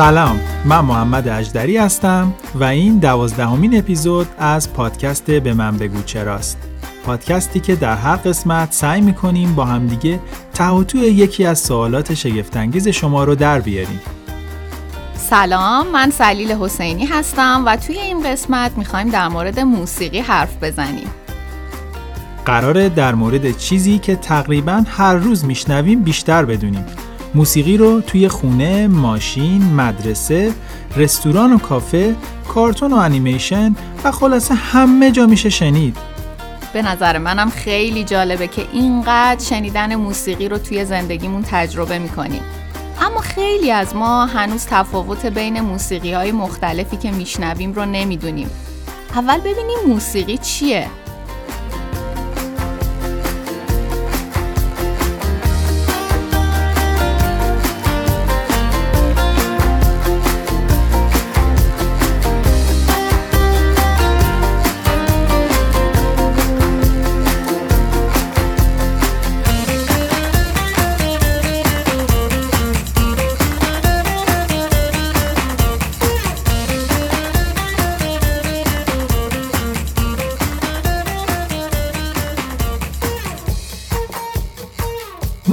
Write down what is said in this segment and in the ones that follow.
سلام من محمد اجدری هستم و این دوازدهمین اپیزود از پادکست به من بگو چراست. پادکستی که در هر قسمت سعی می‌کنیم با همدیگه تهوتو یکی از سوالات شگفتانگیز شما رو در بیاریم. سلام من سلیل حسینی هستم و توی این قسمت می‌خوایم در مورد موسیقی حرف بزنیم. قراره در مورد چیزی که تقریبا هر روز میشنویم بیشتر بدونیم. موسیقی رو توی خونه، ماشین، مدرسه، رستوران و کافه، کارتون و انیمیشن و خلاصه همه جا میشه شنید. به نظر منم خیلی جالبه که اینقدر شنیدن موسیقی رو توی زندگیمون تجربه می‌کنیم. اما خیلی از ما هنوز تفاوت بین موسیقی های مختلفی که میشنویم رو نمی‌دونیم. اول ببینیم موسیقی چیه؟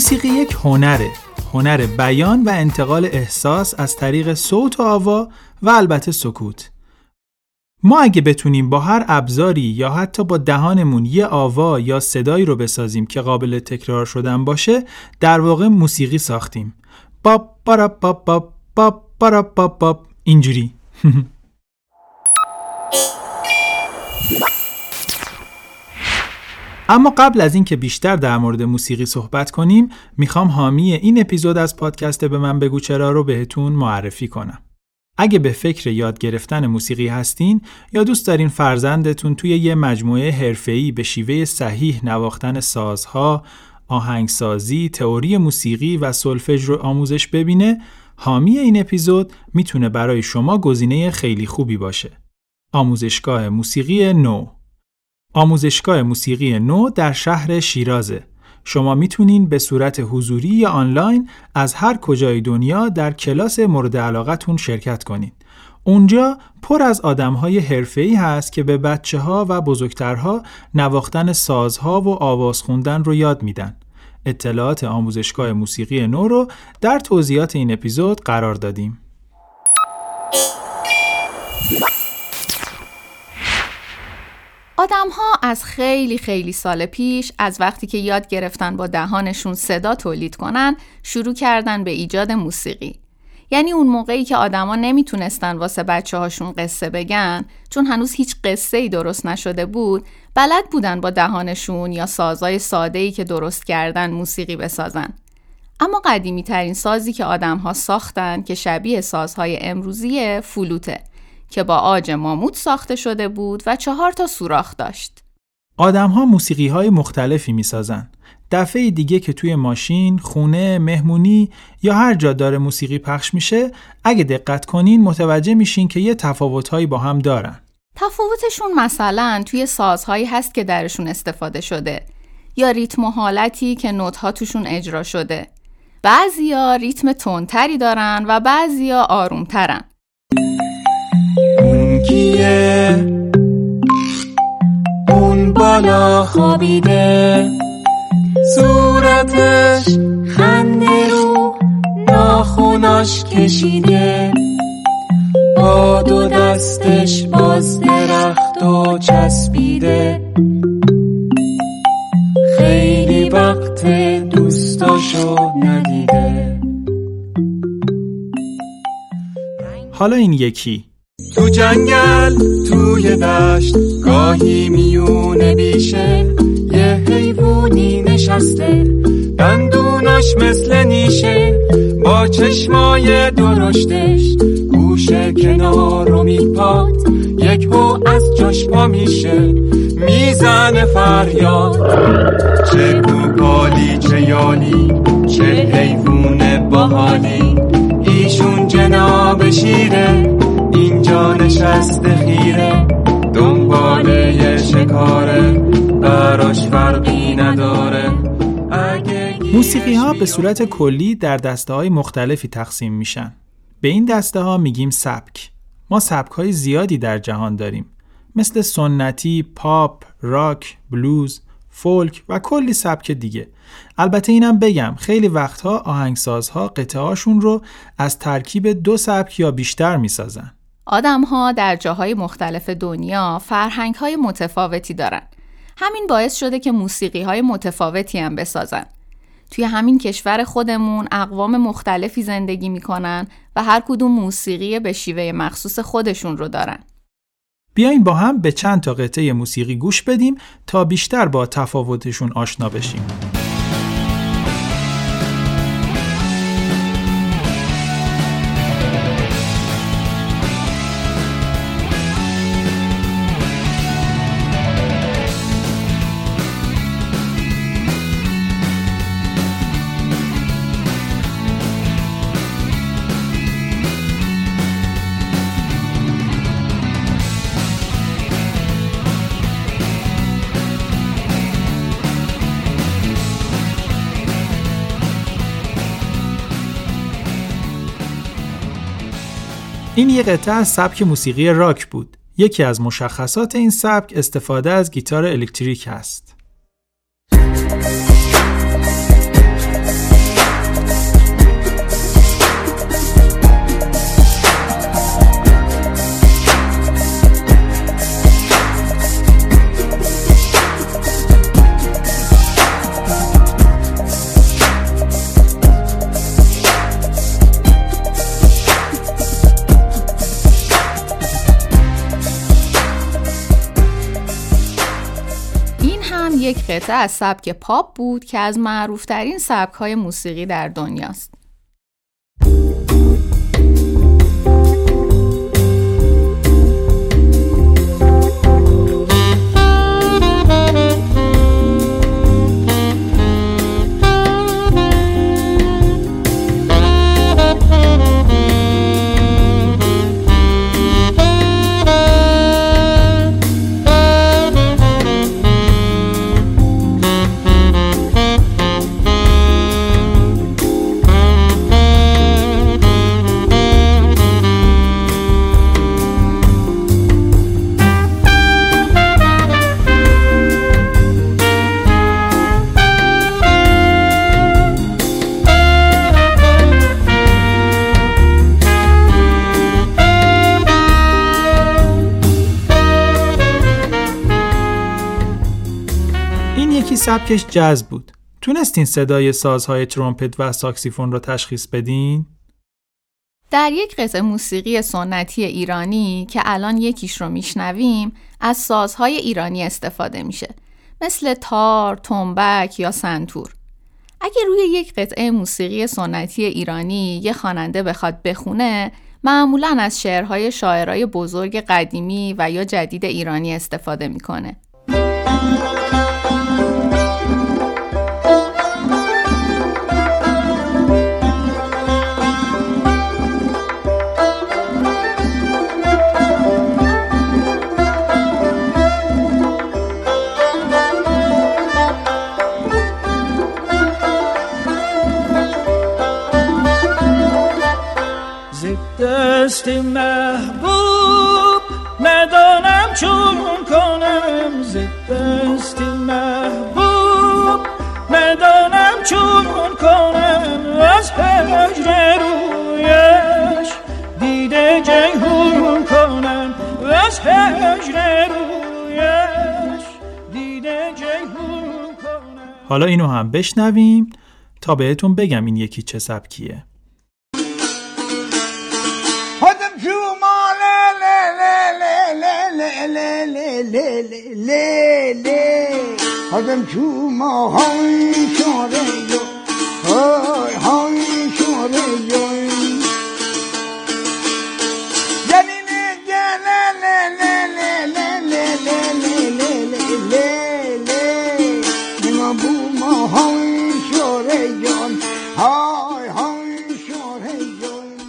موسیقی یک هنره هنر بیان و انتقال احساس از طریق صوت و آوا و البته سکوت. ما اگه بتونیم با هر ابزاری یا حتی با دهانمون یه آوا یا صدایی رو بسازیم که قابل تکرار شدن باشه در واقع موسیقی ساختیم. باب بارا باب باب باب باب باب اینجوری. اما قبل از اینکه بیشتر در مورد موسیقی صحبت کنیم می‌خوام حامی این اپیزود از پادکست به من بگو چرا رو بهتون معرفی کنم اگه به فکر یاد گرفتن موسیقی هستین یا دوست دارین فرزندتون توی یه مجموعه حرفه‌ای به شیوه صحیح نواختن سازها، آهنگسازی، تئوری موسیقی و سولفژ رو آموزش ببینه، حامی این اپیزود می‌تونه برای شما گزینه خیلی خوبی باشه. آموزشگاه موسیقی نو آموزشگاه موسیقی نو در شهر شیرازه. شما می‌تونین به صورت حضوری یا آنلاین از هر کجای دنیا در کلاس مورد علاقتون شرکت کنید. اونجا پر از آدمهای حرفه‌ای هست که به بچه ها و بزرگترها نواختن سازها و آواز خوندن رو یاد میدن. اطلاعات آموزشگاه موسیقی نو رو در توضیحات این اپیزود قرار دادیم. آدم ها از خیلی خیلی سال پیش از وقتی که یاد گرفتن با دهانشون صدا تولید کنن شروع کردن به ایجاد موسیقی. یعنی اون موقعی که آدما نمی‌تونستن واسه بچه هاشون قصه بگن چون هنوز هیچ قصه ای درست نشده بود بلد بودن با دهانشون یا سازای ساده ای که درست کردن موسیقی بسازن. اما قدیمی ترین سازی که آدم ها ساختن که شبیه سازهای امروزی فلوته که با آج ماموت ساخته شده بود و چهار تا سوراخ داشت. آدم ها موسیقی های مختلفی می سازن. دفعه دیگه که توی ماشین، خونه، مهمونی یا هر جا داره موسیقی پخش میشه، اگه دقت کنین متوجه میشین که یه تفاوتهایی با هم دارن. تفاوتشون مثلا توی سازهایی هست که درشون استفاده شده یا ریتم و حالتی که نوتها توشون اجرا شده. بعضیا ریتم تندتری دارن و بعضیا آرومترن. کیه؟ اون بالا خوابیده. صورتش خنده رو ناخوناش کشیده. با دو دستش باز درخت و چسبیده. خیلی وقت دوستاشو ندیده. حالا این یکی. تو جنگل توی دشت گاهی میونه بیشه. یه حیوونی نشسته دندوناش مثل نیشه. با چشمای درشتش گوشه کنار رو میپاد. یک هو از جاش پا میشه میزن فریاد. چه گوپالی چه یالی چه حیوون باحالی. ایشون جناب شیره. اینجا نشسته خیره دنباله شکاره براش فرقی نداره موسیقی ها به صورت کلی در دسته های مختلفی تقسیم میشن به این دسته ها میگیم سبک. ما سبک های زیادی در جهان داریم مثل سنتی، پاپ، راک، بلوز، فولک و کلی سبک دیگه. البته اینم بگم خیلی وقتها آهنگسازها قطعهاشون رو از ترکیب دو سبک یا بیشتر می‌سازن. آدم ها در جاهای مختلف دنیا فرهنگ های متفاوتی دارن. همین باعث شده که موسیقی های متفاوتی هم بسازن. توی همین کشور خودمون اقوام مختلفی زندگی می‌کنن و هر کدوم موسیقی به شیوه مخصوص خودشون رو دارن. بیاین با هم به چند تا قطعه موسیقی گوش بدیم تا بیشتر با تفاوتشون آشنا بشیم. این یه قطعه از سبک موسیقی راک بود. یکی از مشخصات این سبک استفاده از گیتار الکتریک است. یک قطعه از سبک پاپ بود که از معروفترین سبک های موسیقی در دنیاست. سبکش جز بود. تونستین صدای سازهای ترومپت و ساکسیفون رو تشخیص بدین؟ در یک قطعه موسیقی سنتی ایرانی که الان یکیش رو میشنویم از سازهای ایرانی استفاده میشه مثل تار، تنبک یا سنتور. اگه روی یک قطعه موسیقی سنتی ایرانی یه خواننده بخواد بخونه معمولا از شعرهای شاعرای بزرگ قدیمی و یا جدید ایرانی استفاده می‌کنه. دست محبوب ندانم چون کنم ز دست محبوب. ندانم چون کنم از هجر رویش دیده جیهون کنم. از هجر رویش دیده جیهون کنم. حالا اینو هم بشنویم تا بهتون بگم این یکی چه سبکیه. ما های شاره های شاره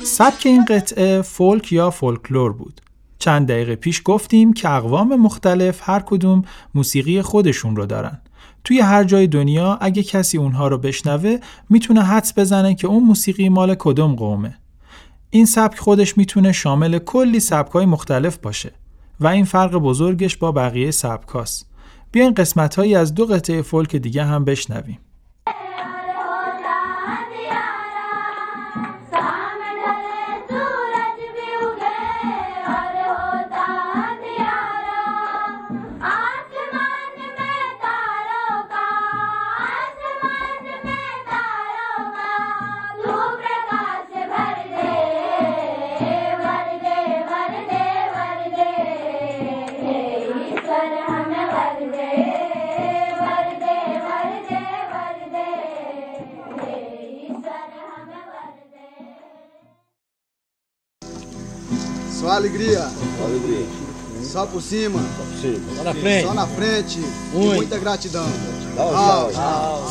سبک این قطعه فولک یا فولکلور بود چند دقیقه پیش گفتیم که اقوام مختلف هر کدوم موسیقی خودشون رو دارن. توی هر جای دنیا اگه کسی اونها رو بشنوه می‌تونه حدس بزنه که اون موسیقی مال کدوم قومه. این سبک خودش می‌تونه شامل کلی سبکای مختلف باشه و این فرق بزرگش با بقیه سبکاست. بیاین قسمت هایی از دو قطعه فولک دیگه هم بشنویم. Alegria. alegria. Só por cima. Só por cima. Só na frente. Só na frente. Muito. muita gratidão. Tchau, tchau. tchau.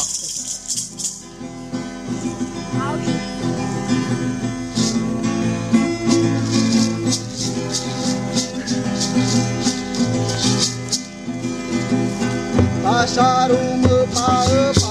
Para حد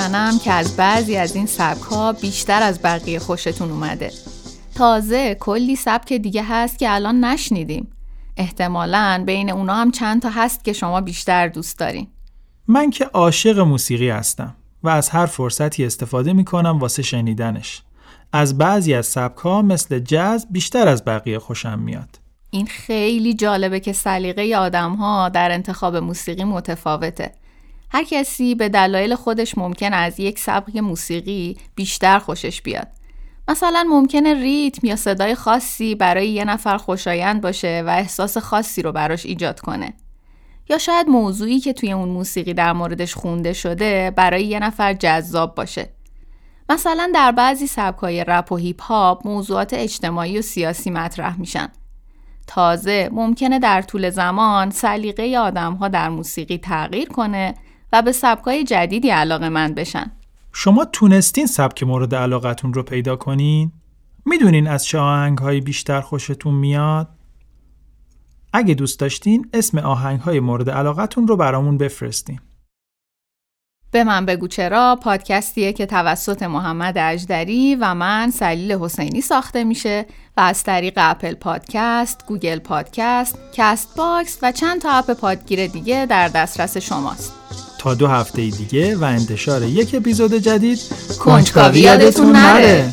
می‌زنم که از بعضی از این سبک ها بیشتر از بقیه خوشتون اومده. تازه کلی سبک دیگه هست که الان نشنیدیم. احتمالا بین اونا هم چند تا هست که شما بیشتر دوست دارین. من که عاشق موسیقی هستم و از هر فرصتی استفاده می‌کنم واسه شنیدنش. از بعضی از سبک ها مثل جاز بیشتر از بقیه خوشم میاد. این خیلی جالبه که سلیقه آدم ها در انتخاب موسیقی متفاوته. هر کسی به دلایل خودش ممکن از یک سبک موسیقی بیشتر خوشش بیاد. مثلا ممکنه ریتم یا صدای خاصی برای یه نفر خوشایند باشه و احساس خاصی رو براش ایجاد کنه. یا شاید موضوعی که توی اون موسیقی در موردش خونده شده برای یه نفر جذاب باشه. مثلا در بعضی سبکای رپ و هیپ هاپ موضوعات اجتماعی و سیاسی مطرح میشن. تازه ممکنه در طول زمان سلیقه آدم ها در موسیقی تغییر کنه و به سبکای جدیدی علاقه‌مند بشن. شما تونستین سبک مورد علاقتون رو پیدا کنین؟ می‌دونین از چه آهنگ های بیشتر خوشتون میاد؟ اگه دوست داشتین اسم آهنگ های مورد علاقتون رو برامون بفرستین. به من بگو چرا پادکستیه که توسط محمد اجدری و من سلیل حسینی ساخته میشه و از طریق Apple Podcast، Google Podcast، CastBox و چند تا app پادگیر دیگه در دسترس شماست. تا دو هفته دیگه و انتشار یک اپیزود جدید. کنجکاوی یادتون نره.